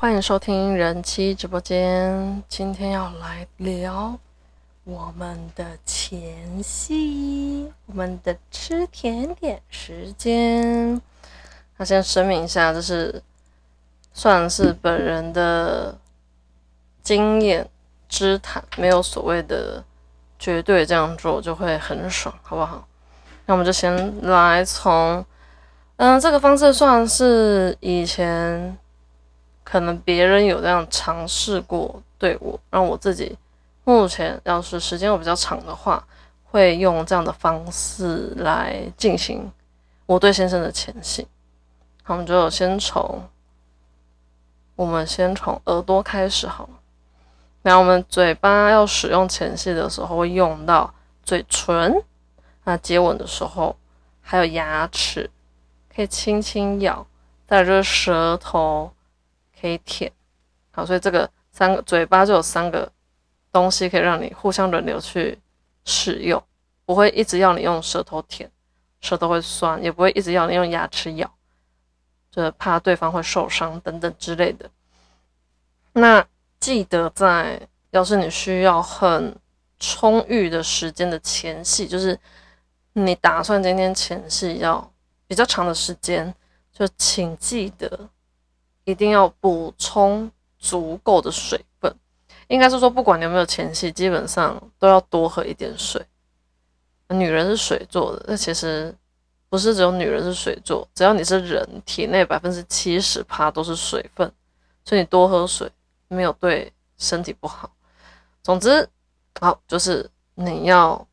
欢迎收听人妻直播间。今天要来聊我们的前戏，我们的吃甜点时间。那先声明一下，这是算是本人的经验之谈，没有所谓的绝对这样做就会很爽，好不好？那我们就先来从，嗯，这个方式算是以前。可能别人有这样尝试过对我，让我自己目前要是时间又比较长的话，会用这样的方式来进行我对先生的前戏。我们就先从我们先从耳朵开始好了。然后我们嘴巴要使用前戏的时候，会用到嘴唇，那接吻的时候还有牙齿，可以轻轻咬，再就是舌头。可以舔，好，所以这个三个嘴巴就有三个东西可以让你互相轮流去使用，不会一直要你用舌头舔，舌头会酸，也不会一直要你用牙齿咬，就怕对方会受伤等等之类的。那记得在要是你需要很充裕的时间的前戏，就是你打算今天前戏要比较长的时间，就请记得。一定要补充足够的水分，应该是说，不管你有没有前戏，基本上都要多喝一点水。女人是水做的，那其实不是只有女人是水做，只要你是人，体内百分之七十趴都是水分，所以你多喝水没有对身体不好。总之，好就是你要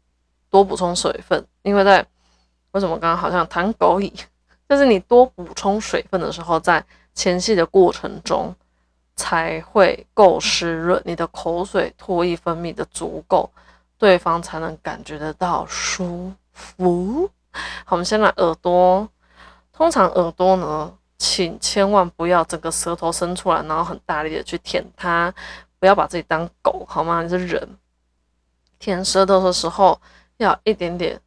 多补充水分，因为在为什么刚刚好像谈狗语，就是你多补充水分的时候，在前戏的过程中才会够湿润，你的口水唾液分泌的足够，对方才能感觉得到舒服。好，我们先来耳朵。通常耳朵呢，请千万不要整个舌头伸出来，然后很大力的去舔它，不要把自己当狗，好吗？你是人，舔舌头的时候要一点点。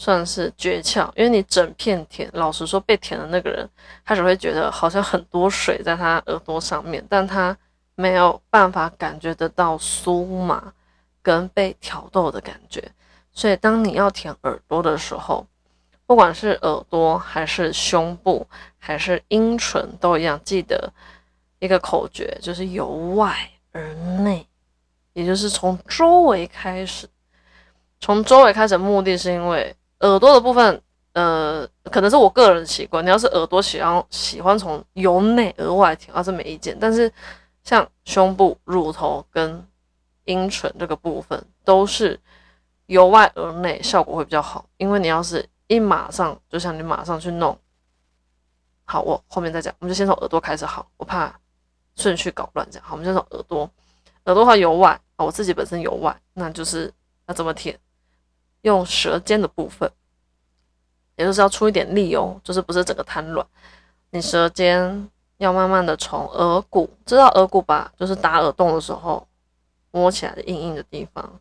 算是诀窍，因为你整片舔，老实说，被舔的那个人，他只会觉得好像很多水在他耳朵上面，但他没有办法感觉得到酥麻跟被挑逗的感觉。所以，当你要舔耳朵的时候，不管是耳朵还是胸部还是阴唇都一样，记得一个口诀，就是由外而内，也就是从周围开始，从周围开始，目的是因为。耳朵的部分，呃，可能是我个人习惯。你要是耳朵喜欢喜欢从由内而外舔，那是没意见。但是像胸部、乳头跟阴唇这个部分，都是由外而内，效果会比较好。因为你要是一马上，就像你马上去弄，好，我后面再讲。我们就先从耳朵开始，好，我怕顺序搞乱。这样好，我们先从耳朵。耳朵的话由外啊，我自己本身由外，那就是要怎么舔？用舌尖的部分，也就是要出一点力哦，就是不是整个瘫软。你舌尖要慢慢的从耳骨，知道耳骨吧？就是打耳洞的时候摸起来的硬硬的地方，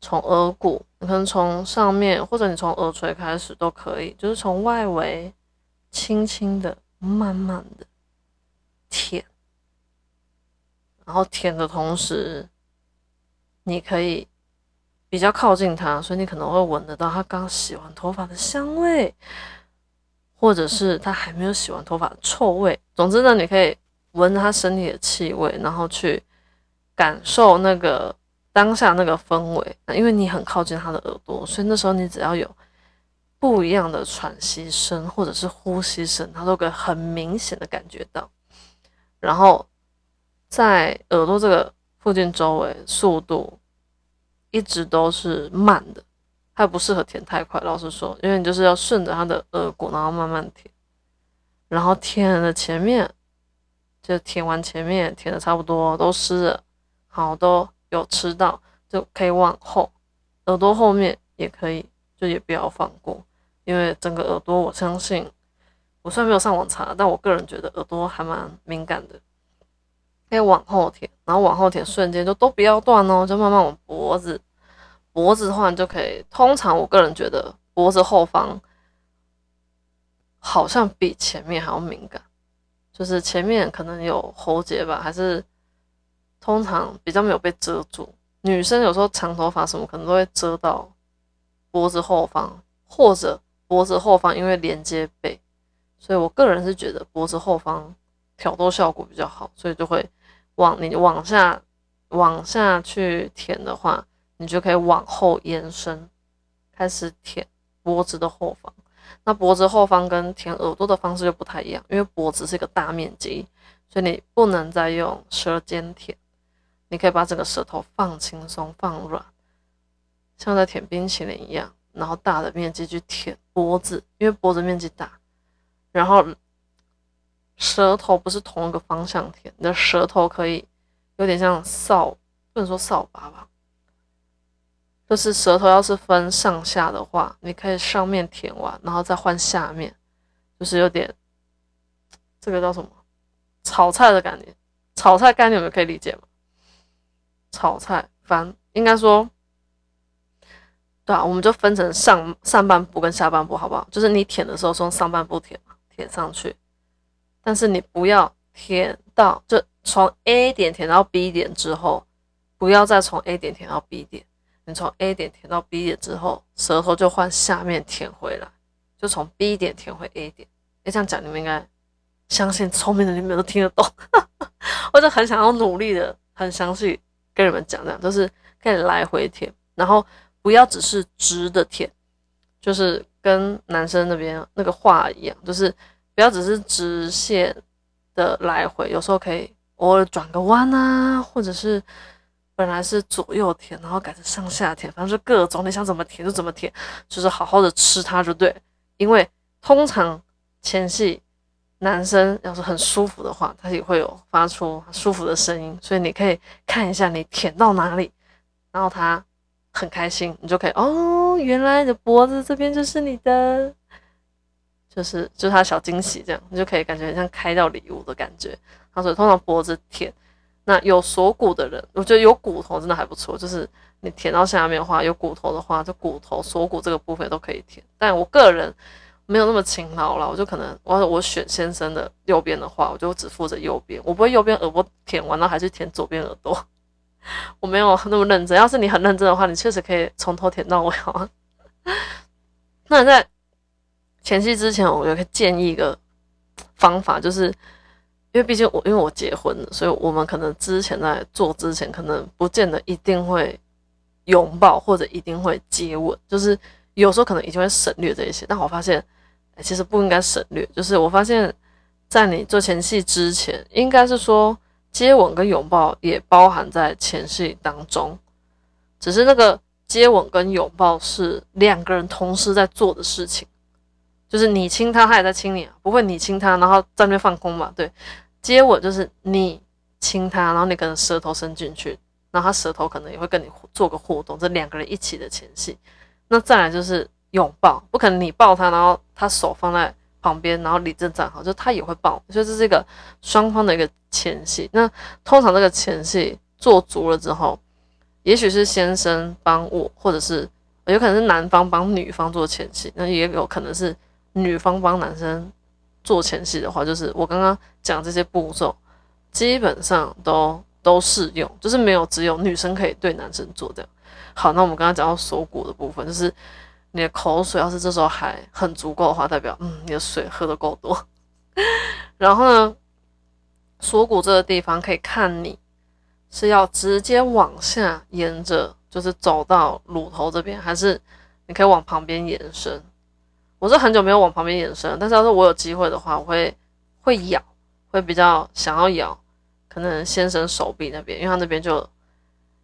从耳骨，你可能从上面，或者你从耳垂开始都可以，就是从外围轻轻的、慢慢的舔，然后舔的同时，你可以。比较靠近他，所以你可能会闻得到他刚洗完头发的香味，或者是他还没有洗完头发的臭味。总之呢，你可以闻他身体的气味，然后去感受那个当下那个氛围。因为你很靠近他的耳朵，所以那时候你只要有不一样的喘息声或者是呼吸声，他都可以很明显的感觉到。然后在耳朵这个附近周围，速度。一直都是慢的，它不适合舔太快。老实说，因为你就是要顺着它的耳骨，然后慢慢舔，然后舔了前面，就舔完前面，舔的差不多都湿了，好都有吃到，就可以往后，耳朵后面也可以，就也不要放过，因为整个耳朵，我相信，我虽然没有上网查，但我个人觉得耳朵还蛮敏感的。可以往后舔，然后往后舔，瞬间就都不要断哦，就慢慢往脖子，脖子的话就可以。通常我个人觉得脖子后方好像比前面还要敏感，就是前面可能有喉结吧，还是通常比较没有被遮住。女生有时候长头发什么可能都会遮到脖子后方，或者脖子后方因为连接背，所以我个人是觉得脖子后方挑逗效果比较好，所以就会往你往下往下去舔的话，你就可以往后延伸，开始舔脖子的后方。那脖子后方跟舔耳朵的方式就不太一样，因为脖子是一个大面积，所以你不能再用舌尖舔，你可以把整个舌头放轻松、放软，像在舔冰淇淋一样，然后大的面积去舔脖子，因为脖子面积大，然后舌头不是同一个方向舔，你的舌头可以有点像扫，不能说扫把吧。就是舌头要是分上下的话，你可以上面舔完，然后再换下面，就是有点这个叫什么炒菜的感觉。炒菜概念你们可以理解吗？炒菜翻应该说，对啊，我们就分成上上半部跟下半部，好不好？就是你舔的时候从上半部舔，舔上去，但是你不要舔到，就从 A 点舔到 B 点之后，不要再从 A 点舔到 B 点。你从 A 点舔到 B 点之后，舌头就换下面舔回来，就从 B 点舔回 A 点。哎，这样讲你们应该相信，聪明的你们都听得懂。我就很想要努力的，很详细跟你们讲，讲就是可以来回舔，然后不要只是直的舔，就是跟男生那边那个画一样，就是不要只是直线的来回，有时候可以偶尔转个弯啊，或者是。本来是左右舔，然后改成上下舔，反正就各种你想怎么舔就怎么舔，就是好好的吃它就对。因为通常前戏男生要是很舒服的话，他也会有发出舒服的声音，所以你可以看一下你舔到哪里，然后他很开心，你就可以哦，原来你的脖子这边就是你的，就是就是他小惊喜这样，你就可以感觉很像开到礼物的感觉。他说通常脖子舔。那有锁骨的人，我觉得有骨头真的还不错。就是你舔到下面的话，有骨头的话，就骨头锁骨这个部分都可以舔。但我个人没有那么勤劳了，我就可能我我选先生的右边的话，我就只负责右边，我不会右边耳朵舔完了还是舔左边耳朵。我没有那么认真。要是你很认真的话，你确实可以从头舔到尾。那在前戏之前，我就可以建议一个方法，就是。因为毕竟我因为我结婚了，所以我们可能之前在做之前，可能不见得一定会拥抱或者一定会接吻，就是有时候可能已经会省略这一些。但我发现，其实不应该省略。就是我发现，在你做前戏之前，应该是说接吻跟拥抱也包含在前戏当中，只是那个接吻跟拥抱是两个人同时在做的事情。就是你亲他，他也在亲你，不会你亲他，然后在那边放空嘛？对，接吻就是你亲他，然后你可能舌头伸进去，然后他舌头可能也会跟你做个互动，这两个人一起的前戏。那再来就是拥抱，不可能你抱他，然后他手放在旁边，然后立正站好，就他也会抱，所以这是一个双方的一个前戏。那通常这个前戏做足了之后，也许是先生帮我，或者是有可能是男方帮女方做前戏，那也有可能是。女方帮男生做前戏的话，就是我刚刚讲这些步骤，基本上都都适用，就是没有只有女生可以对男生做这样。好，那我们刚刚讲到锁骨的部分，就是你的口水要是这时候还很足够的话，代表嗯你的水喝的够多。然后呢，锁骨这个地方可以看你是要直接往下沿着，就是走到乳头这边，还是你可以往旁边延伸。我是很久没有往旁边延伸，但是要是我有机会的话，我会会咬，会比较想要咬，可能先生手臂那边，因为他那边就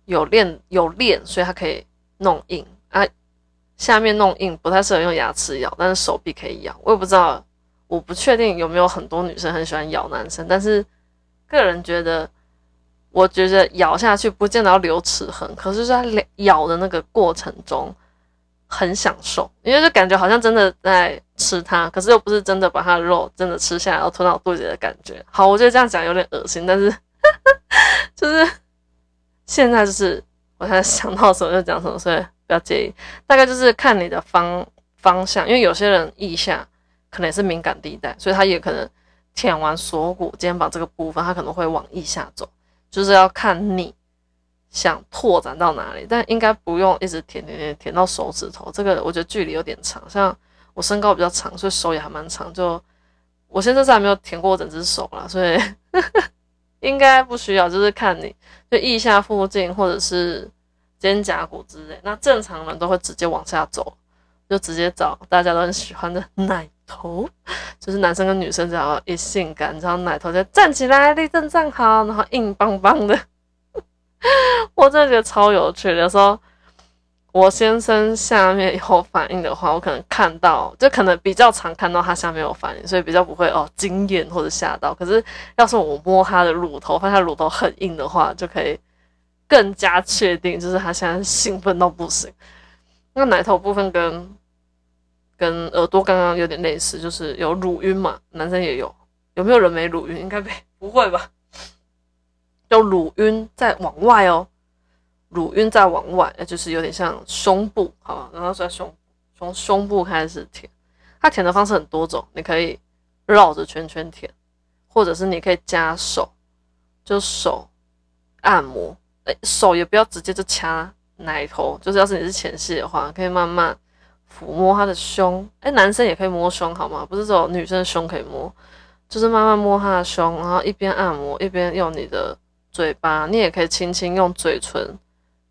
有练有练，所以他可以弄硬啊。下面弄硬不太适合用牙齿咬，但是手臂可以咬。我也不知道，我不确定有没有很多女生很喜欢咬男生，但是个人觉得，我觉得咬下去不见得要留齿痕，可是在咬的那个过程中。很享受，因为就感觉好像真的在吃它，可是又不是真的把它的肉真的吃下来，然后吞到肚子里的感觉。好，我觉得这样讲有点恶心，但是 就是现在就是我才想到什么就讲什么，所以不要介意。大概就是看你的方方向，因为有些人腋下可能也是敏感地带，所以他也可能舔完锁骨、肩膀这个部分，他可能会往腋下走，就是要看你想拓展到哪里，但应该不用一直舔舔舔舔到手指头，这个我觉得距离有点长。像我身高比较长，所以手也还蛮长，就我现在是还没有舔过整只手啦，所以 应该不需要，就是看你就腋下附近或者是肩胛骨之类，那正常人都会直接往下走。就直接找大家都很喜欢的奶头，就是男生跟女生只要一性感，然后奶头就站起来，立正站好，然后硬邦邦的。我真的觉得超有趣的。有时候我先生下面有反应的话，我可能看到，就可能比较常看到他下面有反应，所以比较不会哦惊艳或者吓到。可是要是我摸他的乳头，发现他乳头很硬的话，就可以更加确定，就是他现在兴奋到不行。那奶头部分跟跟耳朵刚刚有点类似，就是有乳晕嘛，男生也有，有没有人没乳晕？应该没，不会吧？就乳晕再往外哦，乳晕再往外，就是有点像胸部，好，然后在胸从胸部开始舔，它舔的方式很多种，你可以绕着圈圈舔，或者是你可以加手，就手按摩，哎，手也不要直接就掐。奶头就是，要是你是前戏的话，可以慢慢抚摸他的胸。哎，男生也可以摸胸，好吗？不是说女生的胸可以摸，就是慢慢摸他的胸，然后一边按摩一边用你的嘴巴，你也可以轻轻用嘴唇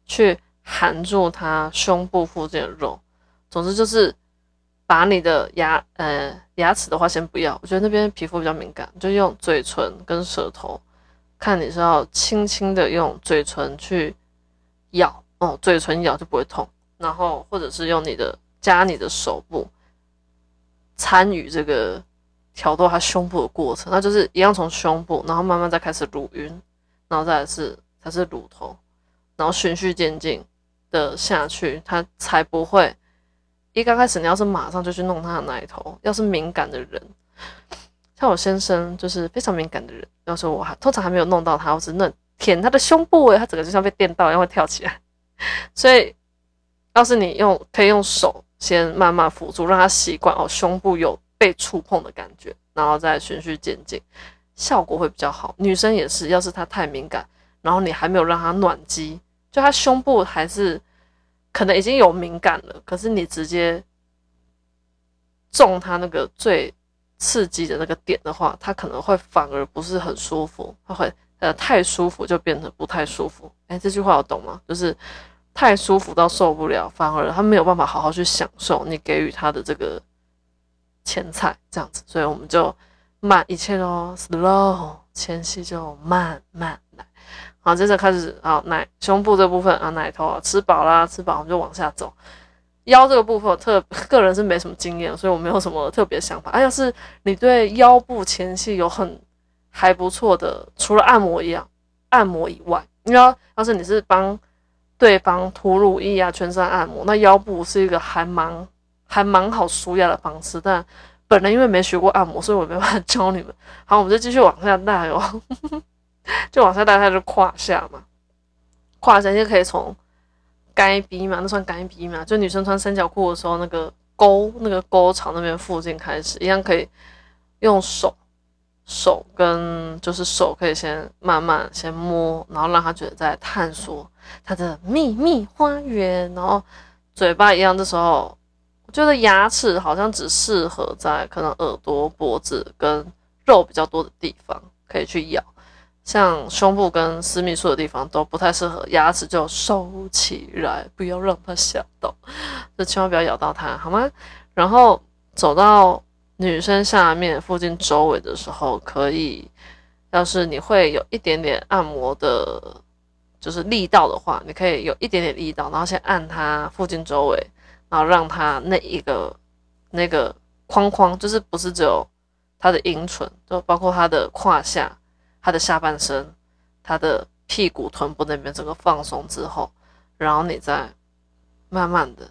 去含住他胸部附近的肉。总之就是把你的牙，呃，牙齿的话先不要，我觉得那边皮肤比较敏感，就用嘴唇跟舌头，看你是要轻轻的用嘴唇去咬。哦，嘴唇咬就不会痛，然后或者是用你的加你的手部参与这个挑逗他胸部的过程，那就是一样从胸部，然后慢慢再开始乳晕，然后再是才是乳头，然后循序渐进的下去，他才不会一刚开始你要是马上就去弄他的奶头，要是敏感的人，像我先生就是非常敏感的人，要是我还通常还没有弄到他，我是那舔他的胸部，诶，他整个就像被电到一样会跳起来。所以，要是你用可以用手先慢慢辅助，让他习惯哦，胸部有被触碰的感觉，然后再循序渐进，效果会比较好。女生也是，要是她太敏感，然后你还没有让她暖机，就她胸部还是可能已经有敏感了，可是你直接中她那个最刺激的那个点的话，她可能会反而不是很舒服，她会。呃，太舒服就变成不太舒服。哎，这句话我懂吗？就是太舒服到受不了，反而他没有办法好好去享受你给予他的这个前菜，这样子。所以我们就慢一切都 slow，前戏就慢慢来。好，接着开始啊，奶胸部这部分啊，奶头啊，吃饱啦，吃饱我们就往下走。腰这个部分，特个人是没什么经验，所以我没有什么特别想法。哎，要是你对腰部前戏有很还不错的，除了按摩一样，按摩以外，你要要是你是帮对方涂乳液啊，全身按摩，那腰部是一个还蛮还蛮好舒压的方式。但本人因为没学过按摩，所以我没办法教你们。好，我们就继续往下带哦，就往下带，它就胯下嘛，胯下就可以从该逼嘛，那算该逼嘛，就女生穿三角裤的时候，那个沟那个沟槽那边附近开始，一样可以用手。手跟就是手可以先慢慢先摸，然后让他觉得在探索他的秘密花园。然后嘴巴一样，这时候觉得牙齿好像只适合在可能耳朵、脖子跟肉比较多的地方可以去咬，像胸部跟私密处的地方都不太适合，牙齿就收起来，不要让它吓到，就千万不要咬到它，好吗？然后走到。女生下面附近周围的时候，可以，要是你会有一点点按摩的，就是力道的话，你可以有一点点力道，然后先按它附近周围，然后让他那一个那个框框，就是不是只有他的阴唇，就包括他的胯下、他的下半身、他的屁股、臀部那边整个放松之后，然后你再慢慢的、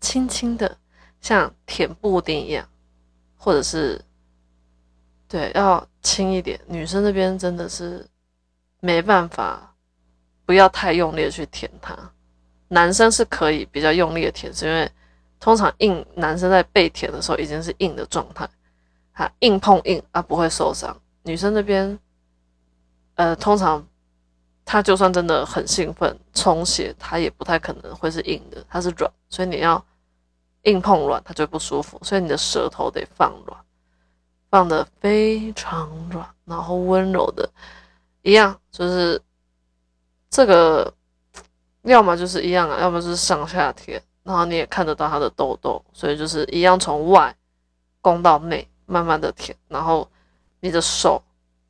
轻轻的，像舔布丁一样。或者是，对，要轻一点。女生那边真的是没办法，不要太用力的去舔它。男生是可以比较用力的舔，是因为通常硬男生在被舔的时候已经是硬的状态，他硬碰硬啊不会受伤。女生那边，呃，通常他就算真的很兴奋充血，他也不太可能会是硬的，他是软，所以你要硬碰软，他就不舒服。所以你的舌头得放软，放的非常软，然后温柔的，一样就是这个，要么就是一样啊，要么就是上下贴。然后你也看得到它的痘痘，所以就是一样从外攻到内，慢慢的舔。然后你的手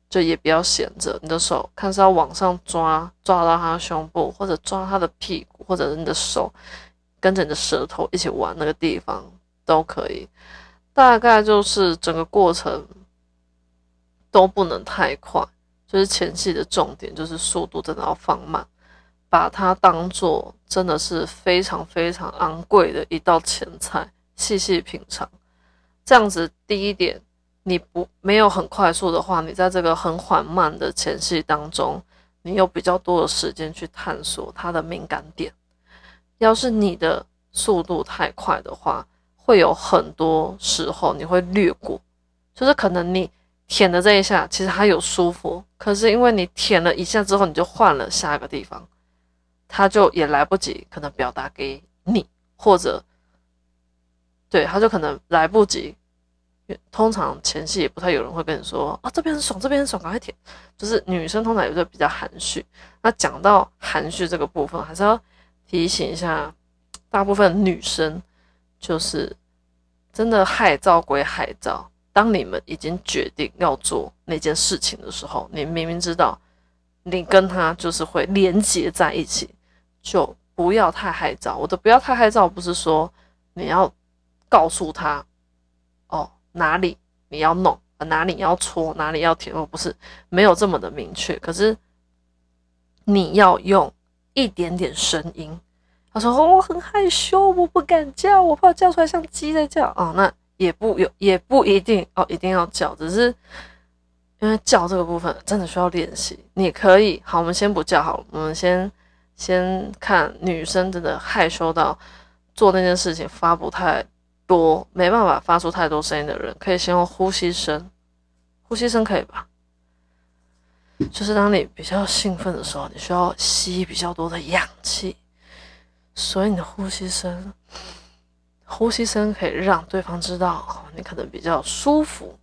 就也不要闲着，你的手看是要往上抓，抓到他的胸部，或者抓他的屁股，或者是你的手跟着你的舌头一起玩那个地方都可以。大概就是整个过程都不能太快，就是前期的重点就是速度真的要放慢。把它当做真的是非常非常昂贵的一道前菜，细细品尝。这样子，第一点，你不没有很快速的话，你在这个很缓慢的前戏当中，你有比较多的时间去探索它的敏感点。要是你的速度太快的话，会有很多时候你会略过，就是可能你舔的这一下，其实它有舒服，可是因为你舔了一下之后，你就换了下一个地方。他就也来不及，可能表达给你，或者对，他就可能来不及。通常前戏也不太有人会跟你说啊，这边很爽，这边很爽，赶快舔。就是女生通常也是比较含蓄。那讲到含蓄这个部分，还是要提醒一下，大部分女生就是真的害臊归害臊。当你们已经决定要做那件事情的时候，你明明知道你跟他就是会连接在一起。就不要太害臊。我的不要太害臊，不是说你要告诉他哦哪里你要弄，哪里要搓，哪里要舔，哦不是没有这么的明确。可是你要用一点点声音。他说：“哦，我很害羞，我不敢叫，我怕叫出来像鸡在叫。”哦，那也不有也不一定哦，一定要叫，只是因为叫这个部分真的需要练习。你可以好，我们先不叫好，我们先。先看女生真的害羞到做那件事情发不太多，没办法发出太多声音的人，可以先用呼吸声，呼吸声可以吧？就是当你比较兴奋的时候，你需要吸比较多的氧气，所以你的呼吸声，呼吸声可以让对方知道你可能比较舒服，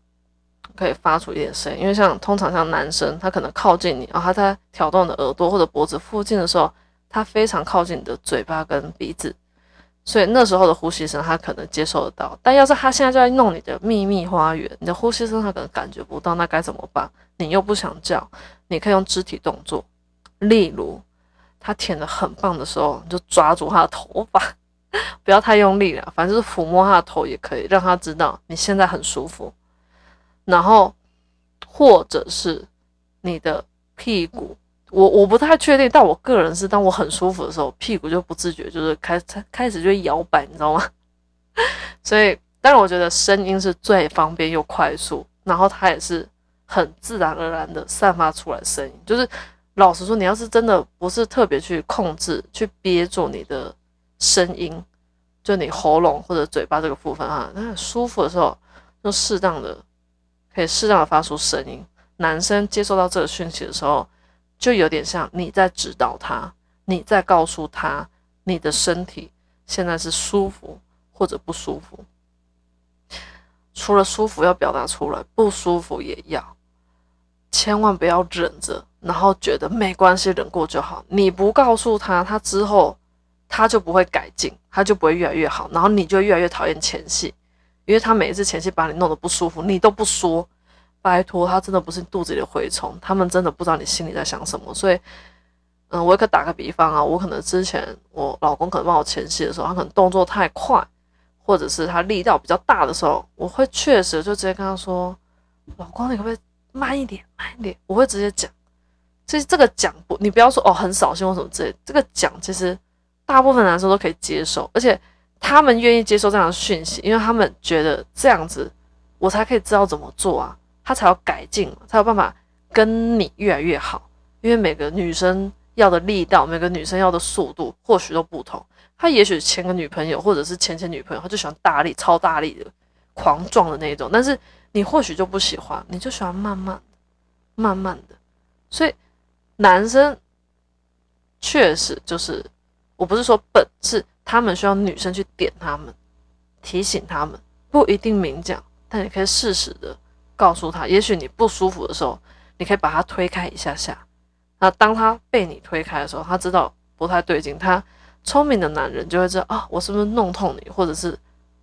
可以发出一点声音。因为像通常像男生，他可能靠近你，然后他在挑动你的耳朵或者脖子附近的时候。他非常靠近你的嘴巴跟鼻子，所以那时候的呼吸声他可能接受得到。但要是他现在就在弄你的秘密花园，你的呼吸声他可能感觉不到，那该怎么办？你又不想叫，你可以用肢体动作，例如他舔的很棒的时候，你就抓住他的头发，不要太用力了，反正是抚摸他的头也可以，让他知道你现在很舒服。然后或者是你的屁股。我我不太确定，但我个人是，当我很舒服的时候，屁股就不自觉就是开开始就摇摆，你知道吗？所以，但是我觉得声音是最方便又快速，然后它也是很自然而然的散发出来声音。就是老实说，你要是真的不是特别去控制、去憋住你的声音，就你喉咙或者嘴巴这个部分啊，那很舒服的时候，就适当的可以适当的发出声音。男生接收到这个讯息的时候。就有点像你在指导他，你在告诉他你的身体现在是舒服或者不舒服。除了舒服要表达出来，不舒服也要，千万不要忍着，然后觉得没关系，忍过就好。你不告诉他，他之后他就不会改进，他就不会越来越好，然后你就越来越讨厌前戏，因为他每一次前戏把你弄得不舒服，你都不说。拜托，他真的不是肚子里的蛔虫，他们真的不知道你心里在想什么。所以，嗯，我也可以打个比方啊，我可能之前我老公可能帮我前戏的时候，他可能动作太快，或者是他力道比较大的时候，我会确实就直接跟他说：“老公，你可不可以慢一点，慢一点？”我会直接讲。其实这个讲不，你不要说哦很扫兴或什么之类，这个讲其实大部分男生都可以接受，而且他们愿意接受这样的讯息，因为他们觉得这样子我才可以知道怎么做啊。他才要改进，才有办法跟你越来越好。因为每个女生要的力道，每个女生要的速度或许都不同。他也许前个女朋友或者是前前女朋友，他就喜欢大力、超大力的、狂撞的那种。但是你或许就不喜欢，你就喜欢慢慢、慢慢的。所以男生确实就是，我不是说笨，是他们需要女生去点他们，提醒他们，不一定明讲，但也可以适时的告诉他，也许你不舒服的时候，你可以把他推开一下下。那当他被你推开的时候，他知道不太对劲，他聪明的男人就会知道啊，我是不是弄痛你，或者是。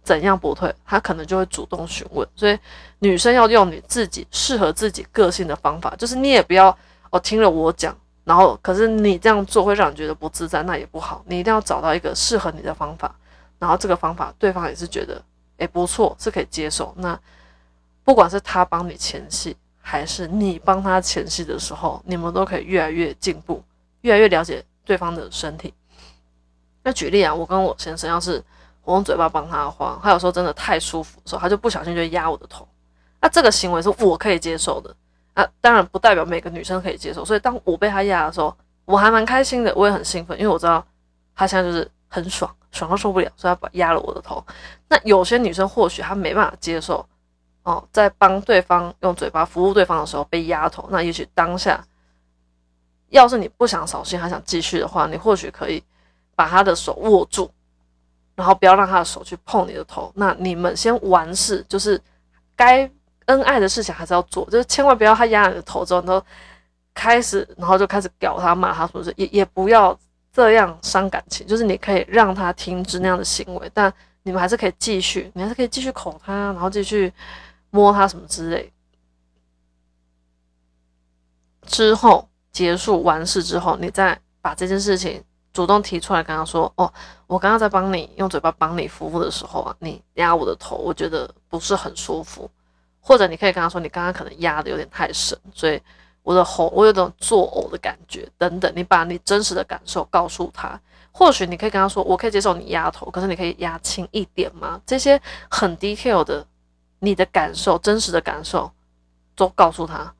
怎样不退，他可能就会主动询问。所以女生要用你自己适合自己个性的方法，就是你也不要哦听了我讲，然后可是你这样做会让你觉得不自在，那也不好。你一定要找到一个适合你的方法，然后这个方法对方也是觉得诶不错，是可以接受。那不管是他帮你前戏，还是你帮他前戏的时候，你们都可以越来越进步，越来越了解对方的身体。那举例啊，我跟我先生要是。我用嘴巴帮他的话，他有时候真的太舒服的时候，他就不小心就压我的头。那这个行为是我可以接受的啊，当然不代表每个女生可以接受。所以当我被他压的时候，我还蛮开心的，我也很兴奋，因为我知道他现在就是很爽，爽到受不了，所以他把压了我的头。那有些女生或许她没办法接受哦，在帮对方用嘴巴服务对方的时候被压头，那也许当下要是你不想扫兴，还想继续的话，你或许可以把他的手握住。然后不要让他的手去碰你的头。那你们先完事，就是该恩爱的事情还是要做，就是千万不要他压你的头之后，你都开始，然后就开始屌他骂他，是不是？也也不要这样伤感情。就是你可以让他停止那样的行为，但你们还是可以继续，你还是可以继续口他，然后继续摸他什么之类。之后结束完事之后，你再把这件事情。主动提出来跟他说：“哦，我刚刚在帮你用嘴巴帮你服务的时候啊，你压我的头，我觉得不是很舒服。或者你可以跟他说，你刚刚可能压的有点太深，所以我的喉我有种作呕的感觉等等。你把你真实的感受告诉他。或许你可以跟他说，我可以接受你压头，可是你可以压轻一点吗？这些很 detail 的你的感受，真实的感受，都告诉他。”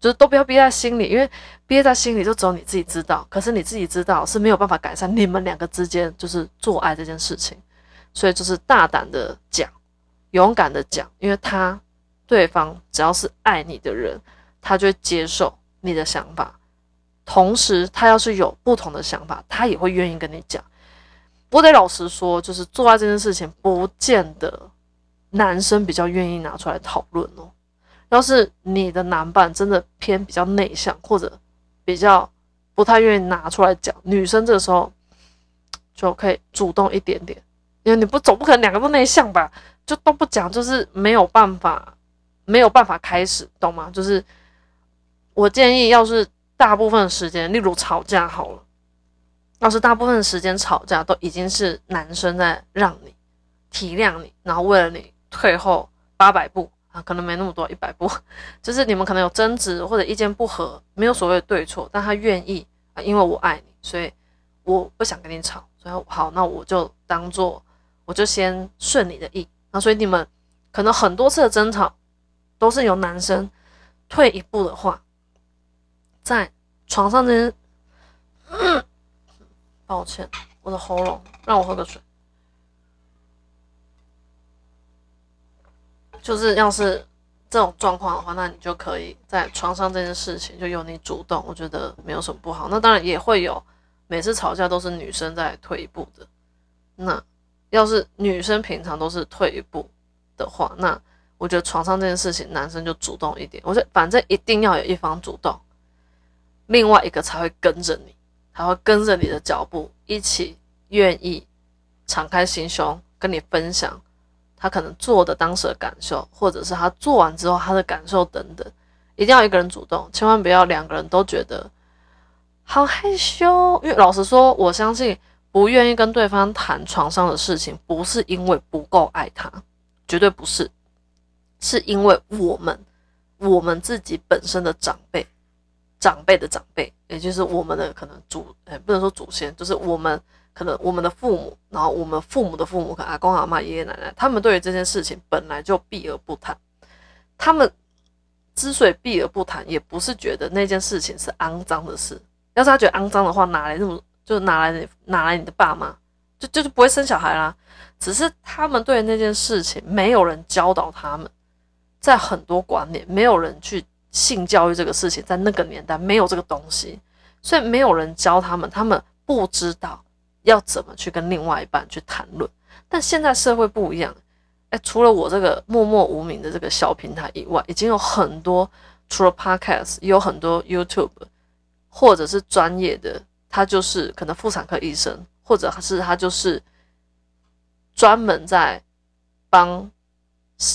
就是都不要憋在心里，因为憋在心里就只有你自己知道。可是你自己知道是没有办法改善你们两个之间就是做爱这件事情，所以就是大胆的讲，勇敢的讲，因为他对方只要是爱你的人，他就会接受你的想法。同时，他要是有不同的想法，他也会愿意跟你讲。我得老实说，就是做爱这件事情，不见得男生比较愿意拿出来讨论哦。要是你的男伴真的偏比较内向，或者比较不太愿意拿出来讲，女生这个时候就可以主动一点点，因为你不总不可能两个都内向吧，就都不讲，就是没有办法，没有办法开始，懂吗？就是我建议，要是大部分时间，例如吵架好了，要是大部分时间吵架都已经是男生在让你体谅你，然后为了你退后八百步。啊，可能没那么多，一百步，就是你们可能有争执或者意见不合，没有所谓的对错，但他愿意啊，因为我爱你，所以我不想跟你吵，所以好，那我就当做我就先顺你的意，那所以你们可能很多次的争吵都是由男生退一步的话，在床上这些，抱歉，我的喉咙，让我喝个水。就是要是这种状况的话，那你就可以在床上这件事情就由你主动，我觉得没有什么不好。那当然也会有每次吵架都是女生在退一步的。那要是女生平常都是退一步的话，那我觉得床上这件事情男生就主动一点。我觉得反正一定要有一方主动，另外一个才会跟着你，才会跟着你的脚步一起愿意敞开心胸跟你分享。他可能做的当时的感受，或者是他做完之后他的感受等等，一定要一个人主动，千万不要两个人都觉得好害羞。因为老实说，我相信不愿意跟对方谈床上的事情，不是因为不够爱他，绝对不是，是因为我们我们自己本身的长辈，长辈的长辈，也就是我们的可能祖，哎，不能说祖先，就是我们。可能我们的父母，然后我们父母的父母，可能阿公阿妈、爷爷奶奶，他们对于这件事情本来就避而不谈。他们之所以避而不谈，也不是觉得那件事情是肮脏的事。要是他觉得肮脏的话，哪来那么就拿来拿来你的爸妈，就就是不会生小孩啦。只是他们对那件事情没有人教导他们，在很多观念，没有人去性教育这个事情，在那个年代没有这个东西，所以没有人教他们，他们不知道要怎么去跟另外一半去谈论。但现在社会不一样，哎，除了我这个默默无名的这个小平台以外，已经有很多除了 Podcast，也有很多 YouTube，或者是专业的，他就是可能妇产科医生，或者是他就是专门在帮，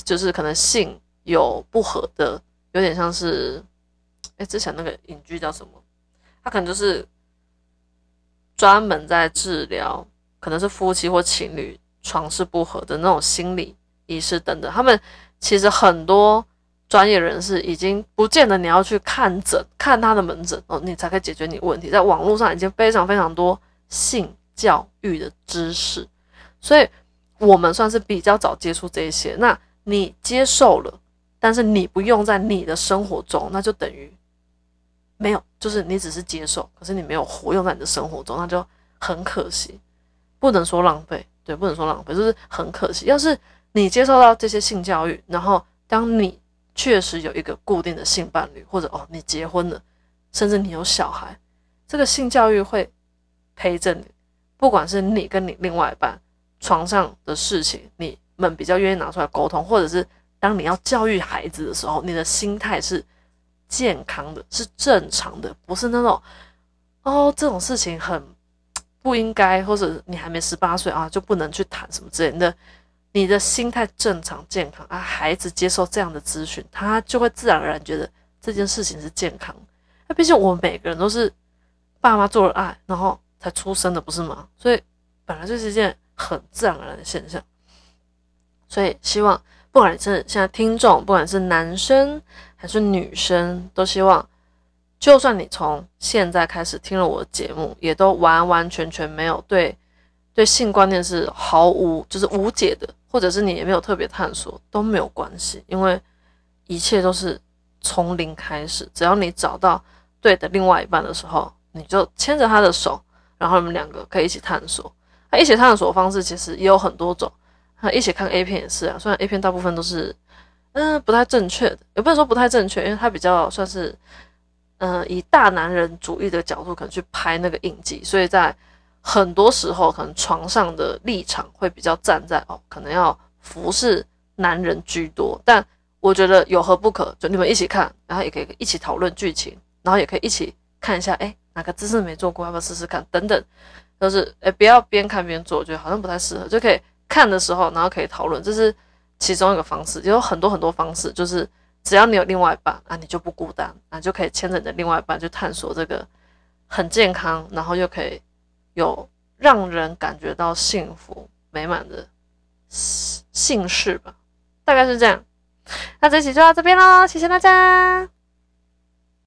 就是可能性。有不合的，有点像是，哎，之前那个影剧叫什么？他可能就是专门在治疗，可能是夫妻或情侣床事不合的那种心理医师等等。他们其实很多专业人士已经不见得你要去看诊，看他的门诊哦，你才可以解决你问题。在网络上已经非常非常多性教育的知识，所以我们算是比较早接触这些。那你接受了？但是你不用在你的生活中，那就等于没有，就是你只是接受，可是你没有活用在你的生活中，那就很可惜。不能说浪费，对，不能说浪费，就是很可惜。要是你接受到这些性教育，然后当你确实有一个固定的性伴侣，或者哦你结婚了，甚至你有小孩，这个性教育会陪着你，不管是你跟你另外一半床上的事情，你们比较愿意拿出来沟通，或者是。当你要教育孩子的时候，你的心态是健康的，是正常的，不是那种哦这种事情很不应该，或者你还没十八岁啊就不能去谈什么之类的。你的心态正常健康啊，孩子接受这样的咨询，他就会自然而然觉得这件事情是健康。那毕竟我们每个人都是爸妈做了爱，然后才出生的，不是吗？所以本来就是一件很自然而然的现象。所以希望。不管是现在听众，不管是男生是女生，都希望，就算你从现在开始听了我的节目，也都完完全全没有对对性观念是毫无就是无解的，或者是你也没有特别探索，都没有关系，因为一切都是从零开始。只要你找到对的另外一半的时候，你就牵着他的手，然后你们两个可以一起探索。那一起探索的方式其实也有很多种。一起看 A 片也是啊，虽然 A 片大部分都是，嗯，不太正确的，也不能说不太正确，因为他比较算是，嗯，以大男人主义的角度可能去拍那个印记，所以在很多时候可能床上的立场会比较站在哦，可能要服侍男人居多。但我觉得有何不可？就你们一起看，然后也可以一起讨论剧情，然后也可以一起看一下，哎，哪个姿势没做过，要不要试试看？等等，就是哎，不要边看边做，我觉得好像不太适合，就可以。看的时候，然后可以讨论，这是其中一个方式，也有很多很多方式，就是只要你有另外一半啊，你就不孤单啊，就可以牵着你的另外一半去探索这个很健康，然后又可以有让人感觉到幸福美满的姓氏吧，大概是这样。那这期就到这边喽，谢谢大家。